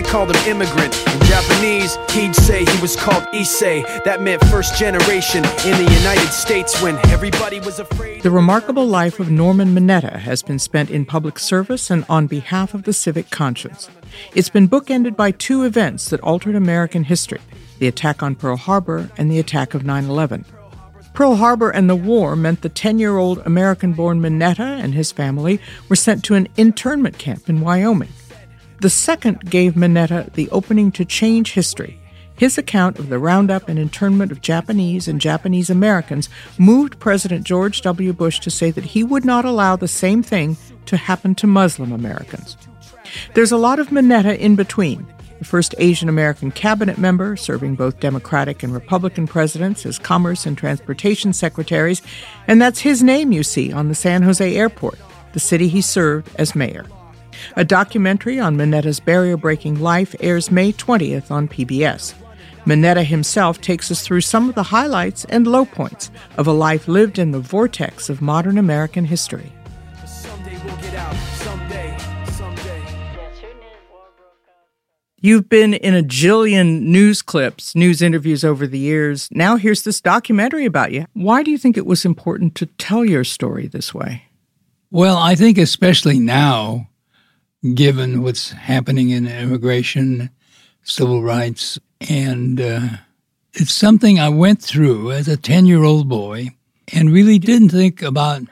they called him immigrant. In Japanese, he'd say he was called Issei. That meant first generation in the United States when everybody was afraid. The remarkable life of Norman Mineta has been spent in public service and on behalf of the civic conscience. It's been bookended by two events that altered American history the attack on Pearl Harbor and the attack of 9 11. Pearl Harbor and the war meant the 10 year old American born Mineta and his family were sent to an internment camp in Wyoming. The second gave Mineta the opening to change history. His account of the roundup and internment of Japanese and Japanese Americans moved President George W. Bush to say that he would not allow the same thing to happen to Muslim Americans. There's a lot of Mineta in between the first Asian American cabinet member, serving both Democratic and Republican presidents as Commerce and Transportation secretaries, and that's his name you see on the San Jose airport, the city he served as mayor. A documentary on Mineta's barrier breaking life airs May 20th on PBS. Mineta himself takes us through some of the highlights and low points of a life lived in the vortex of modern American history. You've been in a jillion news clips, news interviews over the years. Now here's this documentary about you. Why do you think it was important to tell your story this way? Well, I think especially now, given what's happening in immigration, civil rights, and uh, it's something I went through as a 10 year old boy and really didn't think about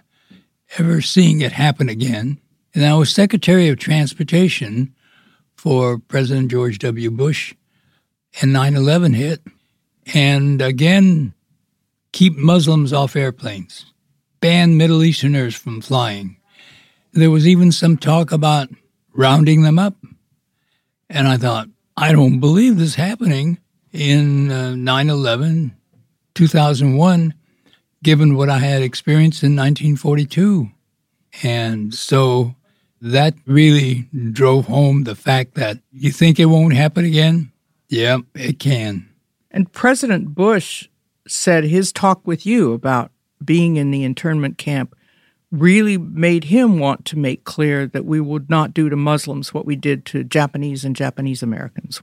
ever seeing it happen again. And I was Secretary of Transportation for President George W. Bush, and 9 11 hit. And again, keep Muslims off airplanes, ban Middle Easterners from flying. There was even some talk about rounding them up. And I thought, I don't believe this happening in uh, 9 uh, 11, 2001, given what I had experienced in 1942. And so that really drove home the fact that you think it won't happen again? Yeah, it can. And President Bush said his talk with you about being in the internment camp really made him want to make clear that we would not do to Muslims what we did to Japanese and Japanese Americans.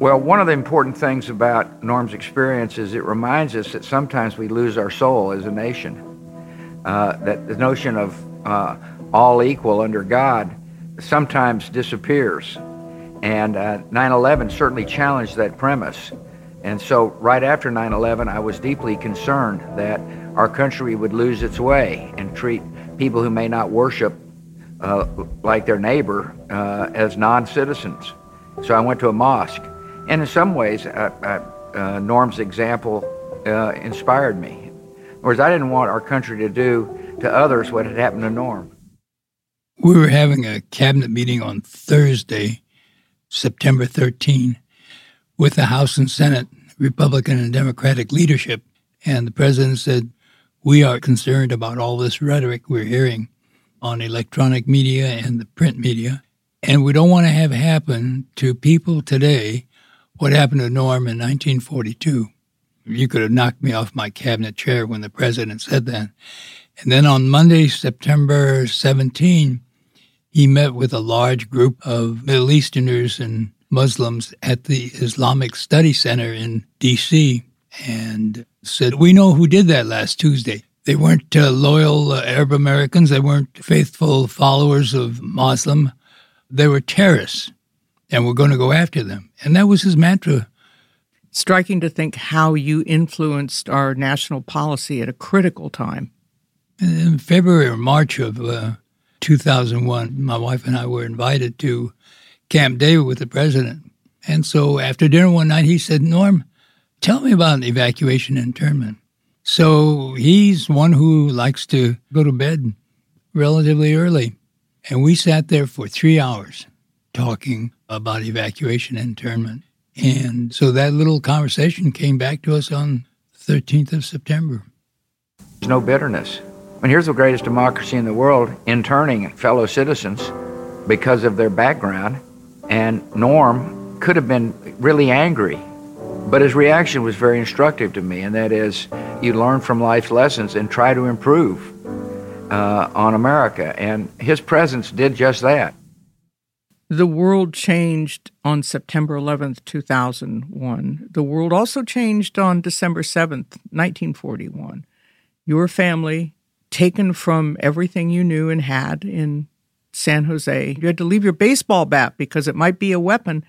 Well, one of the important things about Norm's experience is it reminds us that sometimes we lose our soul as a nation. Uh, that the notion of uh, all equal under God sometimes disappears. And uh, 11 certainly challenged that premise. And so, right after 9 11, I was deeply concerned that our country would lose its way and treat people who may not worship uh, like their neighbor uh, as non citizens. So, I went to a mosque. And in some ways, uh, uh, uh, Norm's example inspired me. In words, I didn't want our country to do to others what had happened to Norm. We were having a cabinet meeting on Thursday, September 13, with the House and Senate, Republican and Democratic leadership. And the president said, We are concerned about all this rhetoric we're hearing on electronic media and the print media. And we don't want to have happen to people today what happened to Norm in 1942. You could have knocked me off my cabinet chair when the president said that. And then on Monday, September 17, he met with a large group of Middle Easterners and Muslims at the Islamic Study Center in D.C. and said, We know who did that last Tuesday. They weren't uh, loyal uh, Arab Americans, they weren't faithful followers of Muslim, they were terrorists, and we're going to go after them. And that was his mantra. Striking to think how you influenced our national policy at a critical time. In February or March of uh, 2001, my wife and I were invited to Camp David with the president. And so after dinner one night, he said, Norm, tell me about evacuation and internment. So he's one who likes to go to bed relatively early. And we sat there for three hours talking about evacuation and internment. And so that little conversation came back to us on 13th of September. There's no bitterness. Mean, here's the greatest democracy in the world interning fellow citizens because of their background. And Norm could have been really angry, but his reaction was very instructive to me, and that is you learn from life's lessons and try to improve uh, on America. And his presence did just that. The world changed on September 11th, 2001. The world also changed on December 7th, 1941. Your family, taken from everything you knew and had in San Jose, you had to leave your baseball bat because it might be a weapon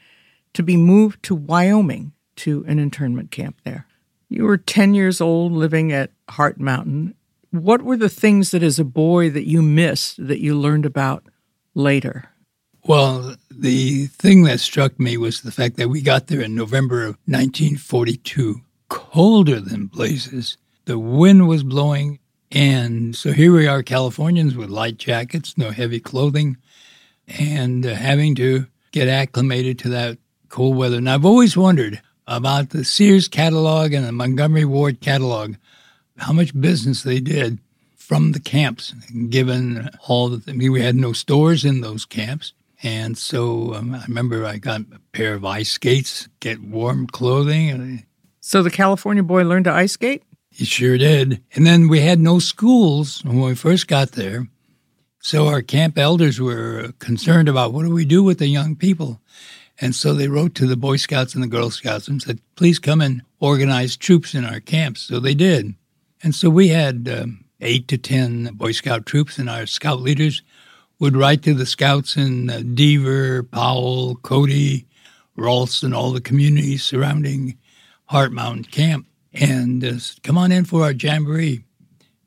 to be moved to Wyoming to an internment camp there. You were 10 years old living at Heart Mountain. What were the things that as a boy that you missed that you learned about later? Well, the thing that struck me was the fact that we got there in November of 1942, colder than blazes. The wind was blowing, and so here we are, Californians with light jackets, no heavy clothing, and uh, having to get acclimated to that cold weather. And I've always wondered about the Sears catalog and the Montgomery Ward catalog, how much business they did from the camps, given all the, I mean, we had no stores in those camps. And so um, I remember I got a pair of ice skates, get warm clothing. So the California boy learned to ice skate? He sure did. And then we had no schools when we first got there. So our camp elders were concerned about what do we do with the young people? And so they wrote to the Boy Scouts and the Girl Scouts and said, please come and organize troops in our camps. So they did. And so we had um, eight to 10 Boy Scout troops, and our scout leaders would write to the scouts in uh, Deaver, Powell, Cody, Ralston, all the communities surrounding Heart Mountain Camp, and uh, come on in for our jamboree.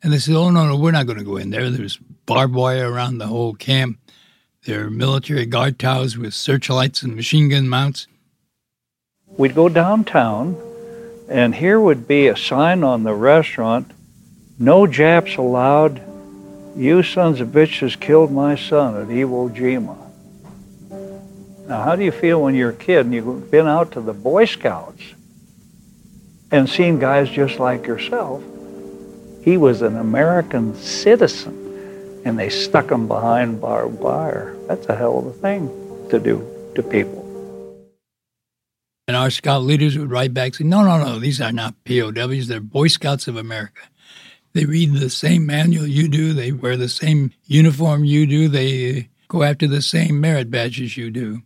And they said, oh, no, no, we're not going to go in there. There's barbed wire around the whole camp. There are military guard towers with searchlights and machine gun mounts. We'd go downtown, and here would be a sign on the restaurant no Japs allowed. You sons of bitches killed my son at Iwo Jima. Now, how do you feel when you're a kid and you've been out to the Boy Scouts and seen guys just like yourself? He was an American citizen and they stuck them behind barbed wire. That's a hell of a thing to do to people. And our scout leaders would write back saying, no, no, no, these are not POWs. They're Boy Scouts of America. They read the same manual you do. They wear the same uniform you do. They go after the same merit badges you do.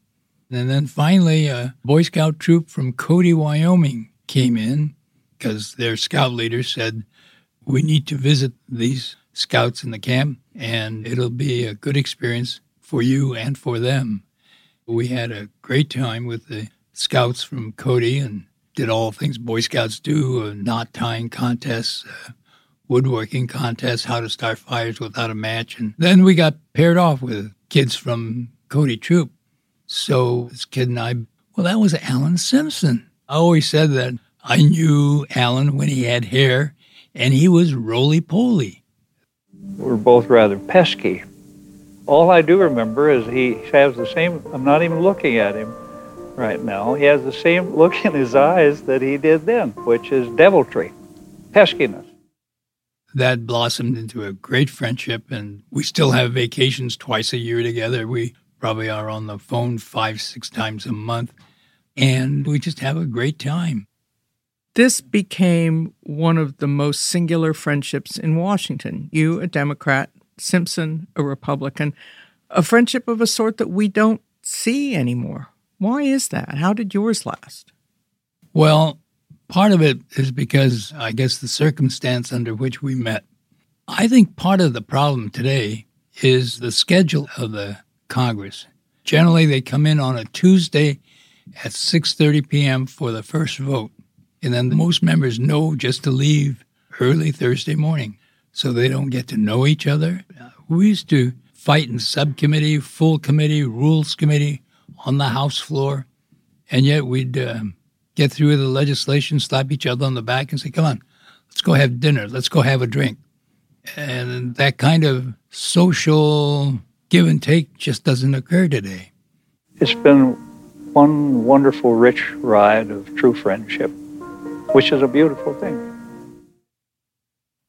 And then finally, a Boy Scout troop from Cody, Wyoming came in because their scout leader said, we need to visit these scouts in the camp, and it'll be a good experience for you and for them. We had a great time with the scouts from Cody and did all things Boy Scouts do uh, knot tying contests, uh, woodworking contests, how to start fires without a match. And then we got paired off with kids from Cody Troop. So this kid and I, well, that was Alan Simpson. I always said that I knew Alan when he had hair and he was roly poly were both rather pesky. All I do remember is he has the same, I'm not even looking at him right now, he has the same look in his eyes that he did then, which is deviltry, peskiness. That blossomed into a great friendship, and we still have vacations twice a year together. We probably are on the phone five, six times a month, and we just have a great time. This became one of the most singular friendships in Washington. You, a Democrat, Simpson, a Republican, a friendship of a sort that we don't see anymore. Why is that? How did yours last? Well, part of it is because I guess the circumstance under which we met. I think part of the problem today is the schedule of the Congress. Generally, they come in on a Tuesday at 6:30 p.m. for the first vote. And then most members know just to leave early Thursday morning so they don't get to know each other. We used to fight in subcommittee, full committee, rules committee on the House floor. And yet we'd uh, get through the legislation, slap each other on the back, and say, come on, let's go have dinner, let's go have a drink. And that kind of social give and take just doesn't occur today. It's been one wonderful, rich ride of true friendship which is a beautiful thing.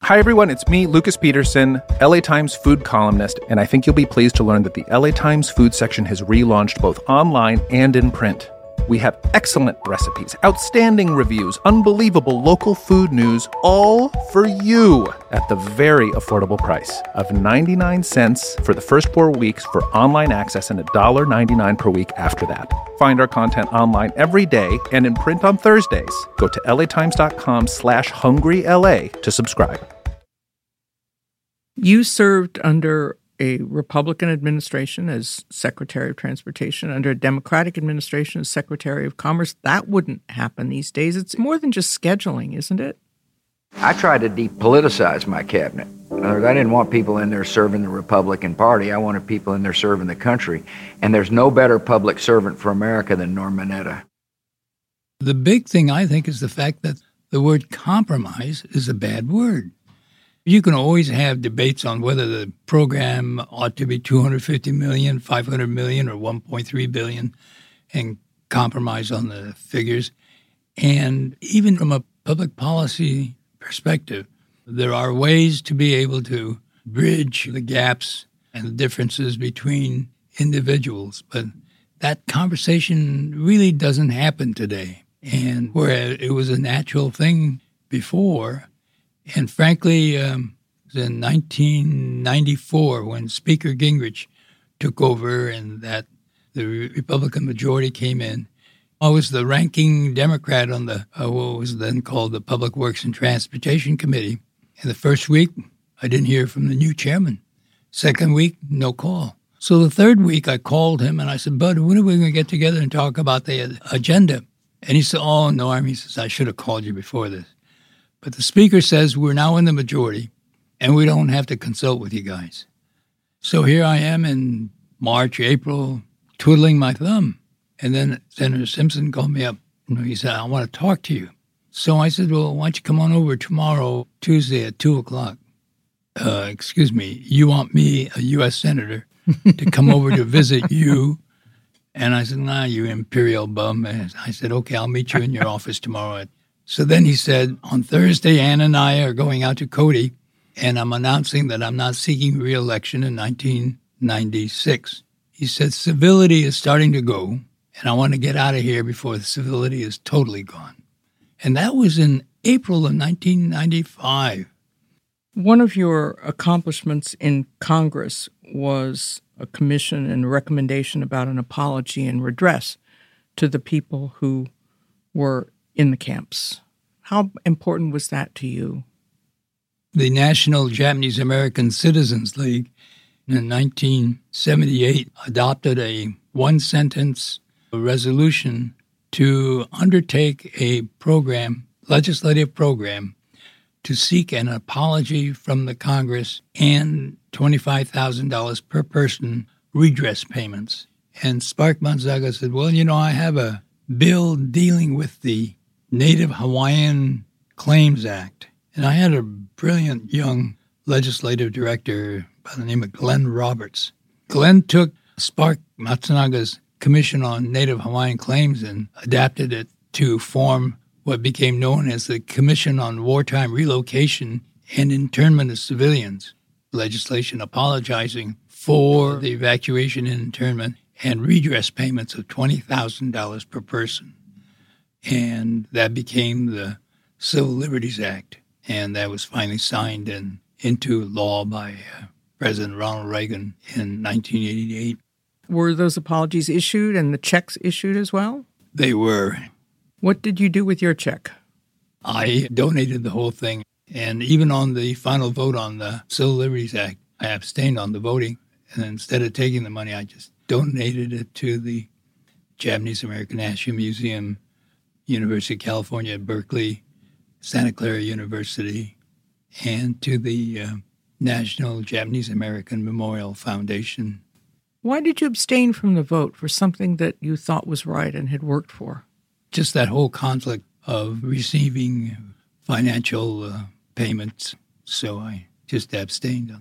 Hi, everyone. It's me, Lucas Peterson, LA Times food columnist, and I think you'll be pleased to learn that the LA Times food section has relaunched both online and in print. We have excellent recipes, outstanding reviews, unbelievable local food news, all for you at the very affordable price of 99 cents for the first four weeks for online access and $1.99 per week after that. Find our content online every day and in print on Thursdays. Go to latimes.com slash hungryla to subscribe. You served under a Republican administration as Secretary of Transportation, under a Democratic administration as Secretary of Commerce. That wouldn't happen these days. It's more than just scheduling, isn't it? I tried to depoliticize my cabinet. In other words, I didn't want people in there serving the Republican Party. I wanted people in there serving the country. And there's no better public servant for America than Norm Mineta. The big thing, I think, is the fact that the word compromise is a bad word. You can always have debates on whether the program ought to be 250 million, 500 million, or 1.3 billion, and compromise on the figures. And even from a public policy perspective, there are ways to be able to bridge the gaps and the differences between individuals. But that conversation really doesn't happen today. And where it was a natural thing before, and frankly, um, in 1994 when Speaker Gingrich took over and that the Republican majority came in. I was the ranking Democrat on the uh, what was then called the Public Works and Transportation Committee. And the first week, I didn't hear from the new chairman. Second week, no call. So the third week, I called him and I said, Bud, when are we going to get together and talk about the agenda? And he said, Oh, Norm, he says, I should have called you before this. But the speaker says we're now in the majority and we don't have to consult with you guys. So here I am in March, April, twiddling my thumb. And then Senator Simpson called me up. and he said, I want to talk to you. So I said, Well, why don't you come on over tomorrow, Tuesday at 2 o'clock? Uh, excuse me, you want me, a U.S. Senator, to come over to visit you? And I said, Nah, you imperial bum. And I said, Okay, I'll meet you in your office tomorrow at so then he said, On Thursday, Ann and I are going out to Cody, and I'm announcing that I'm not seeking reelection in 1996. He said, Civility is starting to go, and I want to get out of here before the civility is totally gone. And that was in April of 1995. One of your accomplishments in Congress was a commission and recommendation about an apology and redress to the people who were in the camps. How important was that to you? The National Japanese American Citizens League in 1978 adopted a one sentence resolution to undertake a program, legislative program, to seek an apology from the Congress and $25,000 per person redress payments. And Spark Matsunaga said, Well, you know, I have a bill dealing with the Native Hawaiian Claims Act. And I had a brilliant young legislative director by the name of Glenn Roberts. Glenn took Spark Matsunaga's Commission on Native Hawaiian Claims and adapted it to form what became known as the Commission on Wartime Relocation and Internment of Civilians, legislation apologizing for the evacuation and internment and redress payments of $20,000 per person. And that became the Civil Liberties Act. And that was finally signed and into law by uh, President Ronald Reagan in 1988. Were those apologies issued and the checks issued as well? They were. What did you do with your check? I donated the whole thing. And even on the final vote on the Civil Liberties Act, I abstained on the voting. And instead of taking the money, I just donated it to the Japanese American National Museum University of California at Berkeley, Santa Clara University, and to the uh, National Japanese American Memorial Foundation. Why did you abstain from the vote for something that you thought was right and had worked for? Just that whole conflict of receiving financial uh, payments. So I just abstained.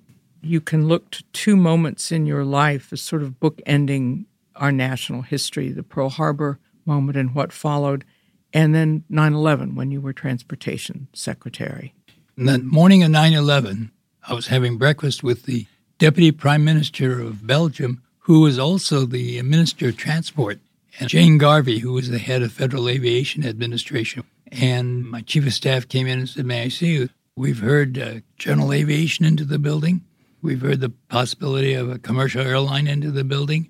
You can look to two moments in your life as sort of bookending our national history the Pearl Harbor moment and what followed, and then 9 11 when you were transportation secretary. And that morning of 9 11, I was having breakfast with the deputy prime minister of Belgium, who was also the minister of transport. And Jane Garvey, who was the head of Federal Aviation Administration, and my chief of staff came in and said, May I see you? We've heard uh, general aviation into the building. We've heard the possibility of a commercial airline into the building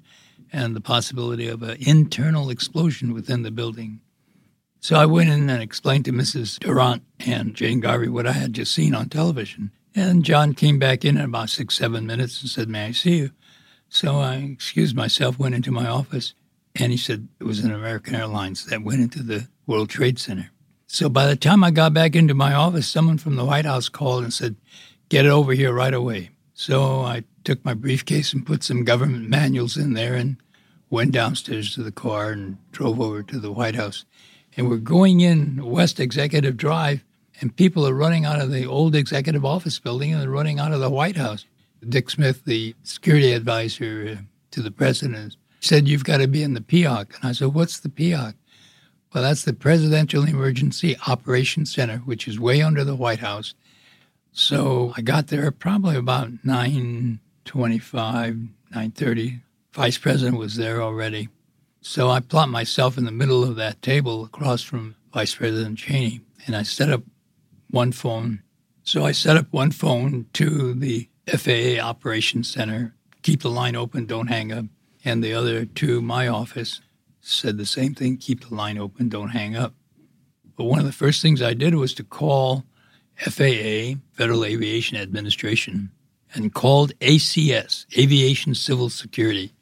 and the possibility of an internal explosion within the building. So I went in and explained to Mrs. Durant and Jane Garvey what I had just seen on television. And John came back in in about six, seven minutes and said, May I see you? So I excused myself, went into my office, and he said it was an American Airlines that went into the World Trade Center. So by the time I got back into my office, someone from the White House called and said, Get it over here right away. So I took my briefcase and put some government manuals in there and went downstairs to the car and drove over to the White House. And we're going in West Executive Drive, and people are running out of the old executive office building and they're running out of the White House. Dick Smith, the security advisor to the president, said, You've got to be in the POC. And I said, What's the POC? Well, that's the Presidential Emergency Operations Center, which is way under the White House. So I got there probably about 9.25, 9.30. Vice President was there already. So I plopped myself in the middle of that table across from Vice President Cheney, and I set up one phone. So I set up one phone to the FAA Operations Center, keep the line open, don't hang up, and the other to my office said the same thing keep the line open, don't hang up. But one of the first things I did was to call FAA, Federal Aviation Administration, and called ACS, Aviation Civil Security.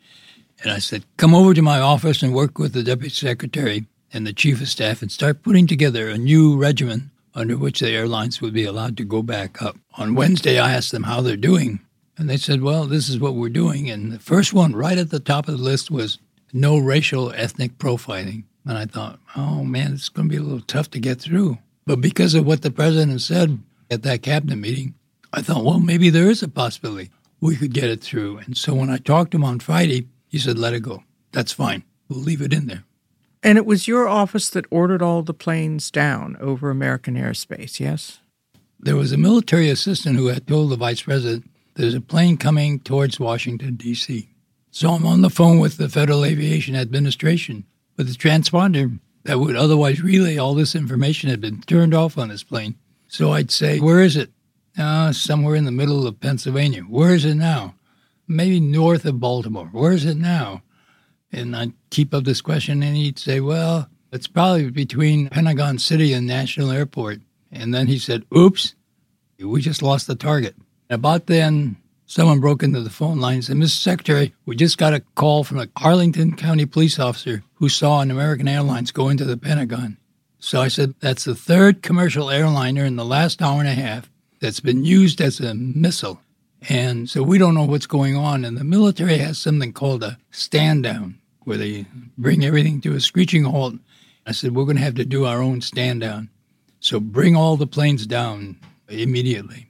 And I said, come over to my office and work with the Deputy Secretary and the Chief of Staff and start putting together a new regimen under which the airlines would be allowed to go back up. On Wednesday, I asked them how they're doing. And they said, well, this is what we're doing. And the first one right at the top of the list was no racial ethnic profiling. And I thought, oh man, it's going to be a little tough to get through. But because of what the president said at that cabinet meeting, I thought, well, maybe there is a possibility we could get it through. And so when I talked to him on Friday, he said, let it go. That's fine. We'll leave it in there. And it was your office that ordered all the planes down over American airspace, yes? There was a military assistant who had told the vice president there's a plane coming towards Washington, D.C. So I'm on the phone with the Federal Aviation Administration, but the transponder that would otherwise relay all this information had been turned off on this plane. So I'd say, Where is it? Uh, somewhere in the middle of Pennsylvania. Where is it now? Maybe north of Baltimore. Where is it now? And I'd keep up this question, and he'd say, Well, it's probably between Pentagon City and National Airport. And then he said, Oops, we just lost the target. About then, someone broke into the phone line and said, Mr. Secretary, we just got a call from a Arlington County police officer who saw an American Airlines go into the Pentagon. So I said, That's the third commercial airliner in the last hour and a half that's been used as a missile. And so we don't know what's going on. And the military has something called a stand down where they bring everything to a screeching halt. I said, we're going to have to do our own stand down. So bring all the planes down immediately.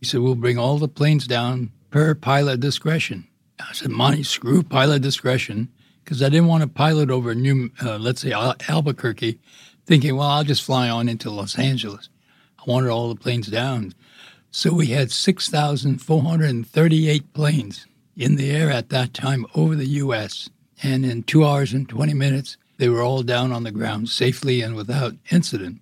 He said, we'll bring all the planes down per pilot discretion. I said, Monty, screw pilot discretion because I didn't want to pilot over New, uh, let's say Al- Albuquerque, thinking, well, I'll just fly on into Los Angeles. I wanted all the planes down. So we had 6,438 planes in the air at that time over the U.S. And in two hours and 20 minutes, they were all down on the ground safely and without incident.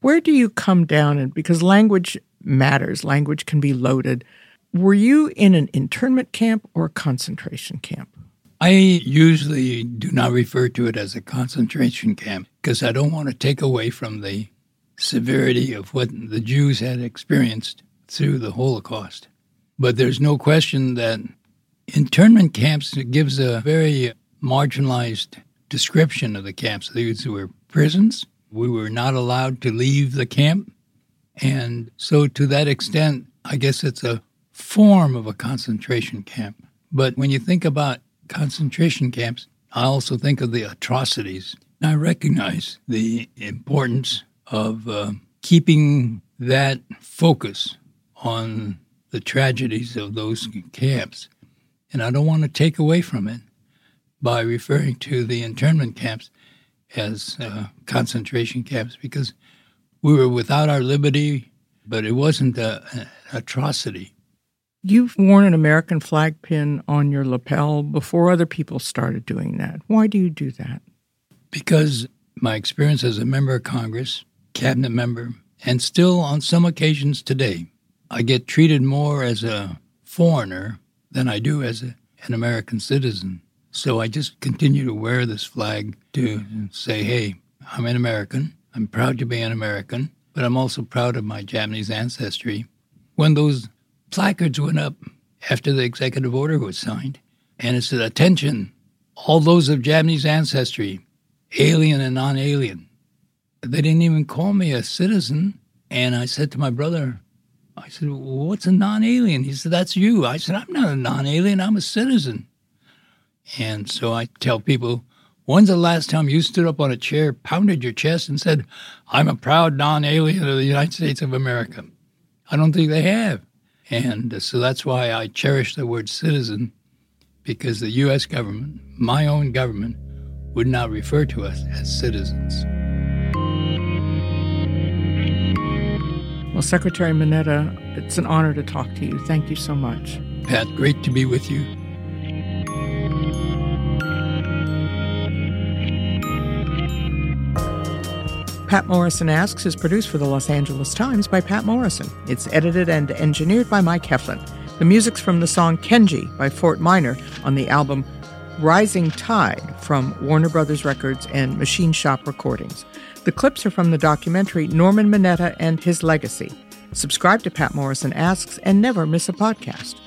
Where do you come down? And because language matters, language can be loaded. Were you in an internment camp or a concentration camp? I usually do not refer to it as a concentration camp because I don't want to take away from the severity of what the Jews had experienced through the Holocaust. But there's no question that internment camps gives a very marginalized description of the camps. These were prisons. We were not allowed to leave the camp. And so, to that extent, I guess it's a form of a concentration camp. But when you think about concentration camps, I also think of the atrocities. I recognize the importance of uh, keeping that focus on the tragedies of those camps. And I don't want to take away from it by referring to the internment camps as uh, concentration camps because we were without our liberty, but it wasn't an atrocity. You've worn an American flag pin on your lapel before other people started doing that. Why do you do that? Because my experience as a member of Congress, cabinet member, and still on some occasions today, I get treated more as a foreigner than I do as a, an American citizen. So I just continue to wear this flag to say, hey, I'm an American. I'm proud to be an American, but I'm also proud of my Japanese ancestry. When those placards went up after the executive order was signed, and it said, Attention, all those of Japanese ancestry, alien and non alien. They didn't even call me a citizen. And I said to my brother, I said, What's a non alien? He said, That's you. I said, I'm not a non alien, I'm a citizen. And so I tell people, When's the last time you stood up on a chair, pounded your chest, and said, I'm a proud non alien of the United States of America? I don't think they have. And so that's why I cherish the word citizen, because the U.S. government, my own government, would not refer to us as citizens. Well, Secretary Mineta, it's an honor to talk to you. Thank you so much. Patt, great to be with you. Patt Morrison Asks is produced for the Los Angeles Times by Patt Morrison. It's edited and engineered by Mike Heflin. The music's from the song Kenji by Fort Minor on the album Rising Tied from Warner Brothers Records and Machine Shop Recordings. The clips are from the documentary Norman Mineta and His Legacy. Subscribe to Patt Morrison Asks and never miss a podcast.